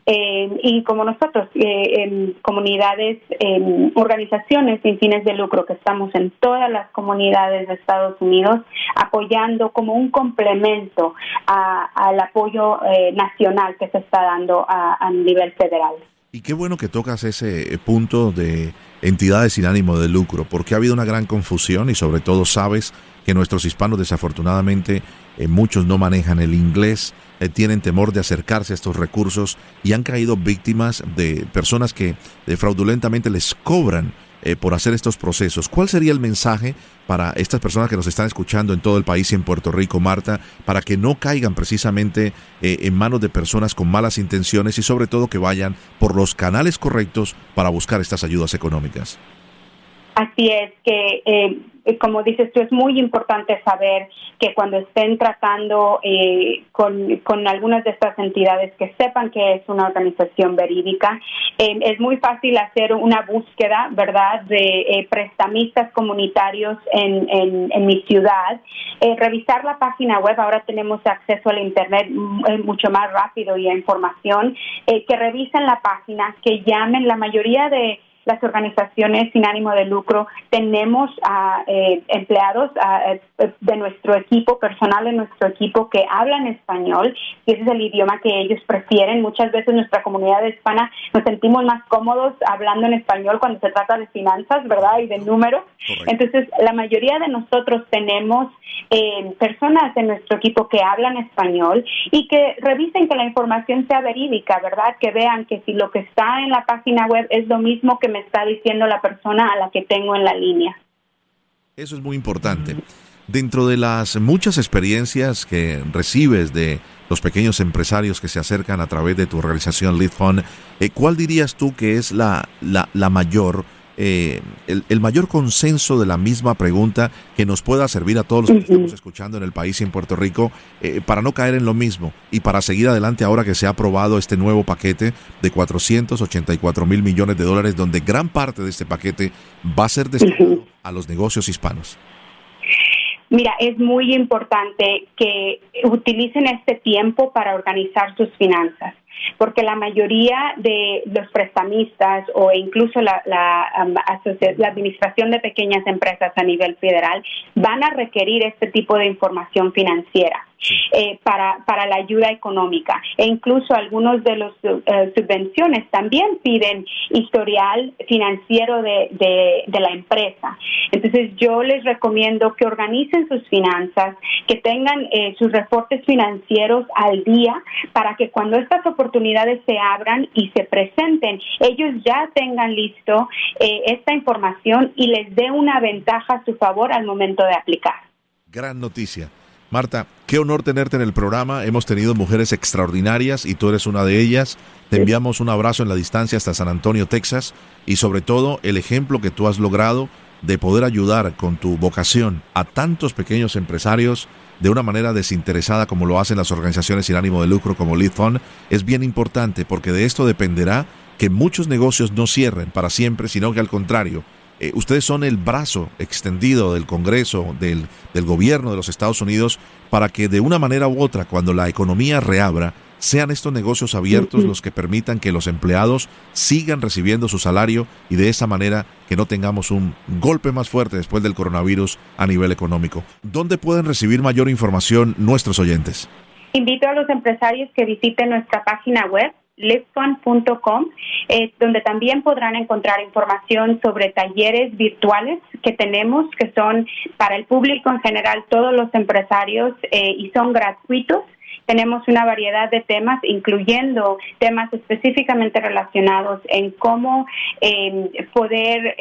eh, y como nosotros, eh, en comunidades, en organizaciones sin fines de lucro que estamos en todas las comunidades de Estados Unidos apoyando como un complemento al apoyo eh, nacional que se está dando a nivel federal. Y qué bueno que tocas ese punto de entidades sin ánimo de lucro, porque ha habido una gran confusión y sobre todo sabes que nuestros hispanos desafortunadamente eh, muchos no manejan el inglés, eh, tienen temor de acercarse a estos recursos y han caído víctimas de personas que eh, fraudulentamente les cobran eh, por hacer estos procesos. ¿Cuál sería el mensaje para estas personas que nos están escuchando en todo el país y en Puerto Rico, Marta, para que no caigan precisamente eh, en manos de personas con malas intenciones y sobre todo que vayan por los canales correctos para buscar estas ayudas económicas? Así es que, eh, como dices tú, es muy importante saber que cuando estén tratando eh, con, con, algunas de estas entidades, que sepan que es una organización verídica. Eh, es muy fácil hacer una búsqueda, ¿verdad?, de prestamistas comunitarios en, en, en mi ciudad. revisar la página web, ahora tenemos acceso al Internet mucho más rápido y a información. que revisen la página, que llamen la mayoría de las organizaciones sin ánimo de lucro, tenemos eh, empleados eh, de nuestro equipo, personal de nuestro equipo que hablan español y ese es el idioma que ellos prefieren. Muchas veces nuestra comunidad hispana nos sentimos más cómodos hablando en español cuando se trata de finanzas, ¿verdad? Y de números. Entonces, la mayoría de nosotros tenemos eh, personas de nuestro equipo que hablan español y que revisen que la información sea verídica, ¿verdad? Que vean que si lo que está en la página web es lo mismo que me está diciendo la persona a la que tengo en la línea. Eso es muy importante. Dentro de las muchas experiencias que recibes de los pequeños empresarios que se acercan a través de tu organización Lead Fund, eh, ¿cuál dirías tú que es la, la mayor eh, el, mayor consenso de la misma pregunta que nos pueda servir a todos los que estamos escuchando en el país y en Puerto Rico eh, para no caer en lo mismo y para seguir adelante ahora que se ha aprobado este nuevo paquete de 484 mil millones de dólares donde gran parte de este paquete va a ser destinado a los negocios hispanos. Mira, es muy importante que utilicen este tiempo para organizar sus finanzas porque la mayoría de los prestamistas o incluso la, la, la, Administración de Pequeñas Empresas a nivel federal van a requerir este tipo de información financiera. Eh, para, para la ayuda económica. E incluso algunos de los eh, subvenciones también piden historial financiero de, de, la empresa. Entonces yo les recomiendo que organicen sus finanzas, que tengan eh, sus reportes financieros al día para que cuando estas oportunidades se abran y se presenten, ellos ya tengan listo esta información y les dé una ventaja a su favor al momento de aplicar. Gran noticia. Marta, qué honor tenerte en el programa. Hemos tenido mujeres extraordinarias y tú eres una de ellas. Te enviamos un abrazo en la distancia hasta San Antonio, Texas, y sobre todo el ejemplo que tú has logrado de poder ayudar con tu vocación a tantos pequeños empresarios de una manera desinteresada como lo hacen las organizaciones sin ánimo de lucro como Lead Fund es bien importante porque de esto dependerá que muchos negocios no cierren para siempre, sino que al contrario, eh, ustedes son el brazo extendido del Congreso, del, del gobierno de los Estados Unidos, para que de una manera u otra, cuando la economía reabra, sean estos negocios abiertos los que permitan que los empleados sigan recibiendo su salario y de esa manera que no tengamos un golpe más fuerte después del coronavirus a nivel económico. ¿Dónde pueden recibir mayor información nuestros oyentes? Invito a los empresarios que visiten nuestra página web liftfund.com, eh, donde también podrán encontrar información sobre talleres virtuales que tenemos, que son para el público en general, todos los empresarios, eh, y son gratuitos. Tenemos una variedad de temas, incluyendo temas específicamente relacionados en cómo eh, poder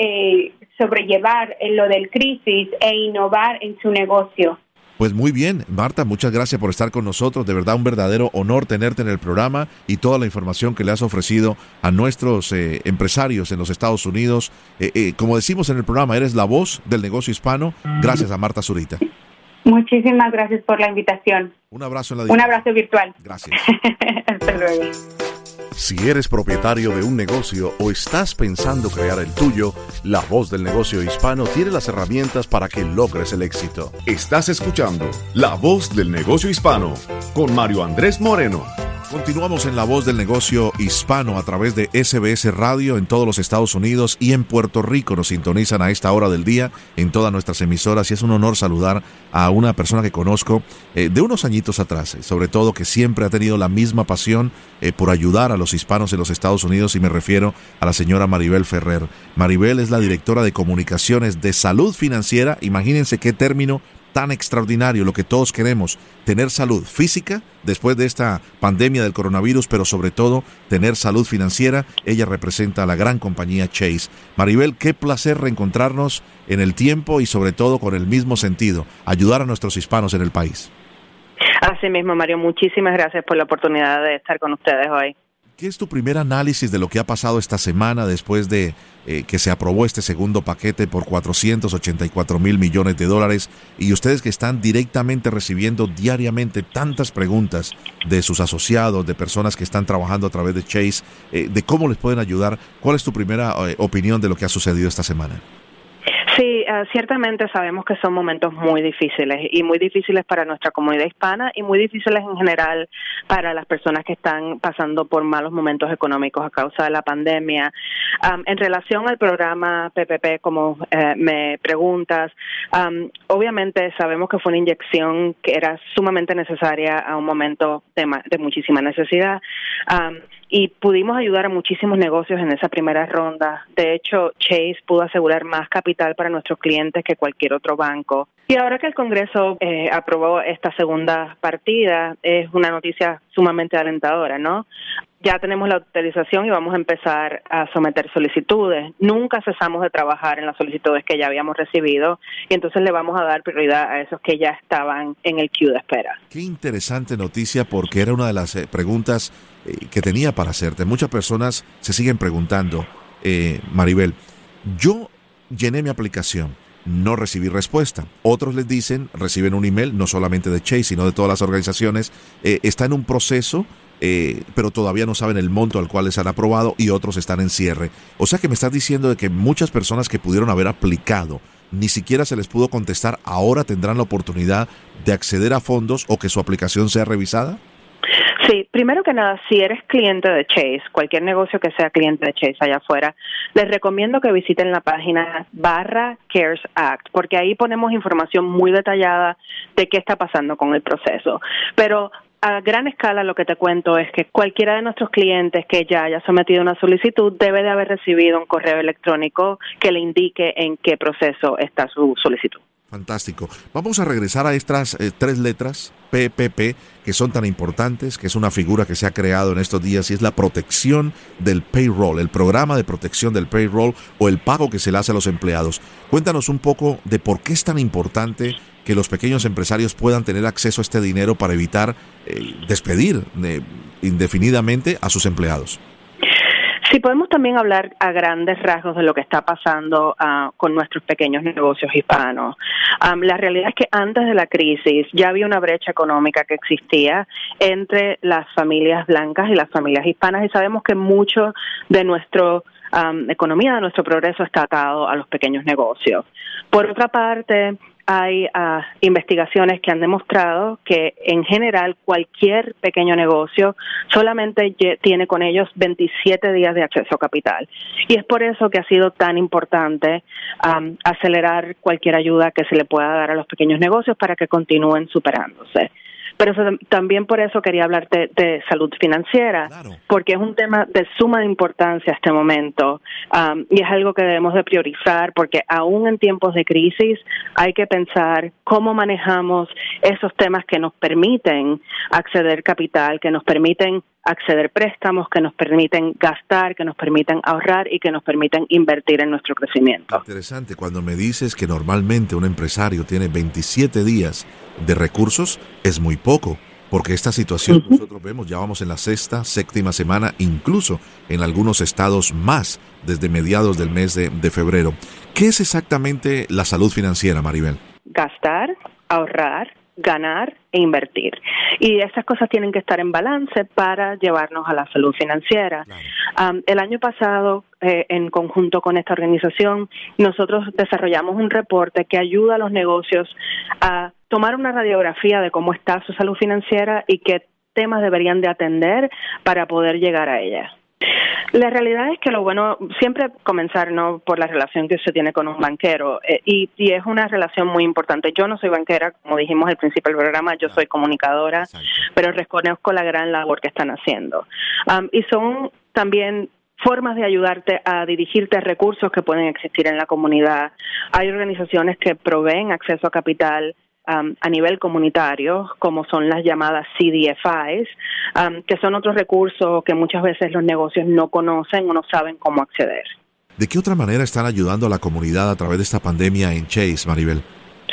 sobrellevar lo del crisis e innovar en su negocio. Pues muy bien, Marta, muchas gracias por estar con nosotros. De verdad, un verdadero honor tenerte en el programa y toda la información que le has ofrecido a nuestros eh, empresarios en los Estados Unidos. Eh, eh, como decimos en el programa, eres la voz del negocio hispano. Gracias a Marta Zurita. Muchísimas gracias por la invitación. Un abrazo en la Un abrazo virtual. Gracias. Hasta luego. Si eres propietario de un negocio o estás pensando crear el tuyo, La Voz del Negocio Hispano tiene las herramientas para que logres el éxito. Estás escuchando La Voz del Negocio Hispano con Mario Andrés Moreno. Continuamos en la voz del negocio hispano a través de SBS Radio en todos los Estados Unidos y en Puerto Rico. Nos sintonizan a esta hora del día en todas nuestras emisoras y es un honor saludar a una persona que conozco eh, de unos añitos atrás, eh, sobre todo que siempre ha tenido la misma pasión eh, por ayudar a los hispanos en los Estados Unidos y me refiero a la señora Maribel Ferrer. Maribel es la directora de comunicaciones de salud financiera. Imagínense qué término tan extraordinario, lo que todos queremos, tener salud física después de esta pandemia del coronavirus, pero sobre todo tener salud financiera. Ella representa a la gran compañía Chase. Maribel, qué placer reencontrarnos en el tiempo y sobre todo con el mismo sentido, ayudar a nuestros hispanos en el país. Así mismo, Mario, muchísimas gracias por la oportunidad de estar con ustedes hoy. ¿Qué es tu primer análisis de lo que ha pasado esta semana después de eh, que se aprobó este segundo paquete por 484 mil millones de dólares? Y ustedes que están directamente recibiendo diariamente tantas preguntas de sus asociados, de personas que están trabajando a través de Chase, eh, de cómo les pueden ayudar, ¿cuál es tu primera eh, opinión de lo que ha sucedido esta semana? Sí, uh, ciertamente sabemos que son momentos muy difíciles y muy difíciles para nuestra comunidad hispana y muy difíciles en general para las personas que están pasando por malos momentos económicos a causa de la pandemia. Um, en relación al programa PPP, como eh, me preguntas, um, obviamente sabemos que fue una inyección que era sumamente necesaria a un momento de, de muchísima necesidad. Um, y pudimos ayudar a muchísimos negocios en esa primera ronda. De hecho, Chase pudo asegurar más capital para nuestros clientes que cualquier otro banco. Y ahora que el Congreso eh, aprobó esta segunda partida, es una noticia sumamente alentadora, ¿no? Ya tenemos la autorización y vamos a empezar a someter solicitudes. Nunca cesamos de trabajar en las solicitudes que ya habíamos recibido y entonces le vamos a dar prioridad a esos que ya estaban en el queue de espera. Qué interesante noticia porque era una de las eh, preguntas eh, que tenía para hacerte. Muchas personas se siguen preguntando, eh, Maribel, yo llené mi aplicación, no recibí respuesta. Otros les dicen, reciben un email, no solamente de Chase, sino de todas las organizaciones, eh, está en un proceso, pero todavía no saben el monto al cual les han aprobado y otros están en cierre. O sea que me estás diciendo de que muchas personas que pudieron haber aplicado, ni siquiera se les pudo contestar, ahora tendrán la oportunidad de acceder a fondos o que su aplicación sea revisada. Sí, primero que nada, si eres cliente de Chase, cualquier negocio que sea cliente de Chase allá afuera, les recomiendo que visiten la página barra Cares Act, porque ahí ponemos información muy detallada de qué está pasando con el proceso. Pero a gran escala lo que te cuento es que cualquiera de nuestros clientes que ya haya sometido una solicitud debe de haber recibido un correo electrónico que le indique en qué proceso está su solicitud. Fantástico. Vamos a regresar a estas eh, tres letras, PPP, que son tan importantes, que es una figura que se ha creado en estos días y es la protección del payroll, el programa de protección del payroll o el pago que se le hace a los empleados. Cuéntanos un poco de por qué es tan importante que los pequeños empresarios puedan tener acceso a este dinero para evitar eh, despedir eh, indefinidamente a sus empleados. Sí, podemos también hablar a grandes rasgos de lo que está pasando ah, con nuestros pequeños negocios hispanos. la realidad es que antes de la crisis ya había una brecha económica que existía entre las familias blancas y las familias hispanas y sabemos que mucho de nuestra economía, de nuestro progreso está atado a los pequeños negocios. Por otra parte, hay uh, investigaciones que han demostrado que en general cualquier pequeño negocio solamente tiene con ellos 27 días de acceso a capital. Y es por eso que ha sido tan importante um, acelerar cualquier ayuda que se le pueda dar a los pequeños negocios para que continúen superándose. Pero también por eso quería hablarte de salud financiera, porque es un tema de suma importancia este momento um, y es algo que debemos de priorizar porque aún en tiempos de crisis hay que pensar cómo manejamos esos temas que nos permiten acceder capital, que nos permiten acceder préstamos, que nos permiten gastar, que nos permiten ahorrar y que nos permiten invertir en nuestro crecimiento. Interesante, cuando me dices que normalmente un empresario tiene 27 días de recursos, es muy poco porque esta situación nosotros vemos, ya vamos en la sexta, séptima semana, incluso en algunos estados más, desde mediados del mes de, de febrero. ¿Qué es exactamente la salud financiera, Maribel? Gastar, ahorrar, ganar e invertir. Y esas cosas tienen que estar en balance para llevarnos a la salud financiera. el año pasado, eh, en conjunto con esta organización, nosotros desarrollamos un reporte que ayuda a los negocios a tomar una radiografía de cómo está su salud financiera y qué temas deberían de atender para poder llegar a ella. La realidad es que lo bueno, siempre comenzar no por la relación que usted tiene con un banquero eh, y, es una relación muy importante. Yo no soy banquera, como dijimos al principio del programa, yo soy comunicadora, pero reconozco la gran labor que están haciendo. y son también formas de ayudarte a dirigirte a recursos que pueden existir en la comunidad. Hay organizaciones que proveen acceso a capital Um, a nivel comunitario, como son las llamadas CDFIs, um, que son otros recursos que muchas veces los negocios no conocen o no saben cómo acceder. ¿De qué otra manera están ayudando a la comunidad a través de esta pandemia en Chase, Maribel?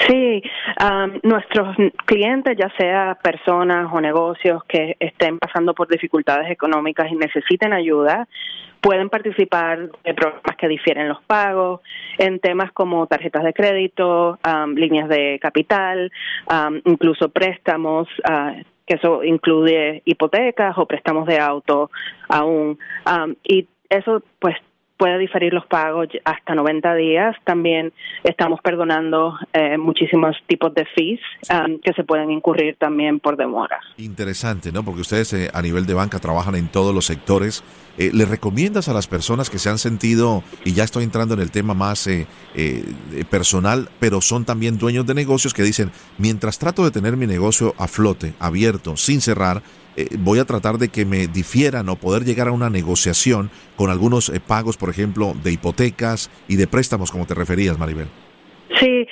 Sí, um, nuestros clientes, ya sea personas o negocios que estén pasando por dificultades económicas y necesiten ayuda, pueden participar en programas que difieren los pagos, en temas como tarjetas de crédito, um, líneas de capital, um, incluso préstamos. Uh, que eso incluye hipotecas o préstamos de auto aún. Y eso pues puede diferir los pagos hasta 90 días. También estamos perdonando eh, muchísimos tipos de fees um, que se pueden incurrir también por demora. Interesante, ¿no? Porque ustedes eh, a nivel de banca trabajan en todos los sectores. Eh, ¿Le recomiendas a las personas que se han sentido, y ya estoy entrando en el tema más personal, pero son también dueños de negocios que dicen, mientras trato de tener mi negocio a flote, abierto, sin cerrar, eh, voy a tratar de que me difieran o poder llegar a una negociación con algunos eh, pagos, por ejemplo, de hipotecas y de préstamos, como te referías, Maribel. Sí,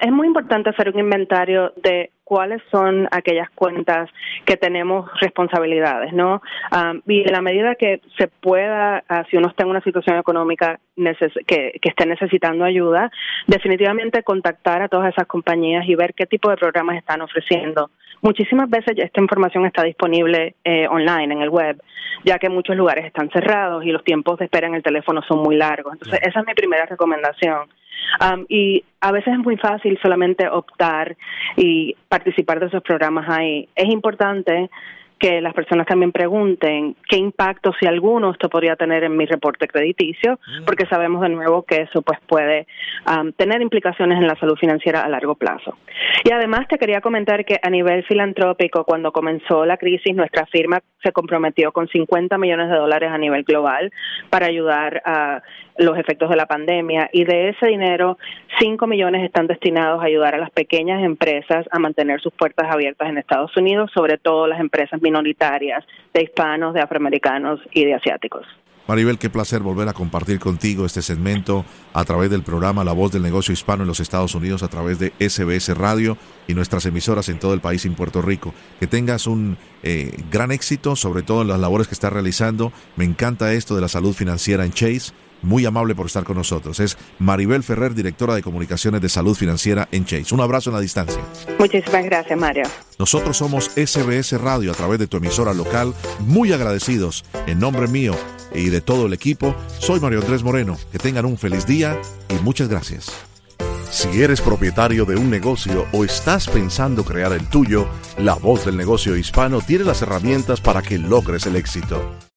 es muy importante hacer un inventario de cuáles son aquellas cuentas que tenemos responsabilidades, ¿no? y en la medida que se pueda, ah, si uno está en una situación económica que esté necesitando ayuda, definitivamente contactar a todas esas compañías y ver qué tipo de programas están ofreciendo. Muchísimas veces esta información está disponible eh, online en el web, ya que muchos lugares están cerrados y los tiempos de espera en el teléfono son muy largos. Entonces, esa es mi primera recomendación. y a veces es muy fácil solamente optar y participar de esos programas ahí. Es importante que las personas también pregunten qué impacto, si alguno, esto podría tener en mi reporte crediticio, mm. porque sabemos de nuevo que eso pues puede um, tener implicaciones en la salud financiera a largo plazo. Y además te quería comentar que a nivel filantrópico, cuando comenzó la crisis, nuestra firma se comprometió con 50 millones de dólares a nivel global para ayudar a los efectos de la pandemia y de ese dinero 5 millones están destinados a ayudar a las pequeñas empresas a mantener sus puertas abiertas en Estados Unidos, sobre todo las empresas minoritarias de hispanos, de afroamericanos y de asiáticos. Maribel, qué placer volver a compartir contigo este segmento a través del programa La Voz del Negocio Hispano en los Estados Unidos, a través de SBS Radio y nuestras emisoras en todo el país y en Puerto Rico. Que tengas un eh, gran éxito, sobre todo en las labores que estás realizando. Me encanta esto de la salud financiera en Chase muy amable por estar con nosotros. Es Maribel Ferrer, directora de comunicaciones de salud financiera en Chase. Un abrazo en la distancia. Muchísimas gracias, Mario. Nosotros somos SBS Radio a través de tu emisora local. Muy agradecidos en nombre mío y de todo el equipo. Soy Mario Andrés Moreno. Que tengan un feliz día y muchas gracias. Si eres propietario de un negocio o estás pensando crear el tuyo, La Voz del Negocio Hispano tiene las herramientas para que logres el éxito.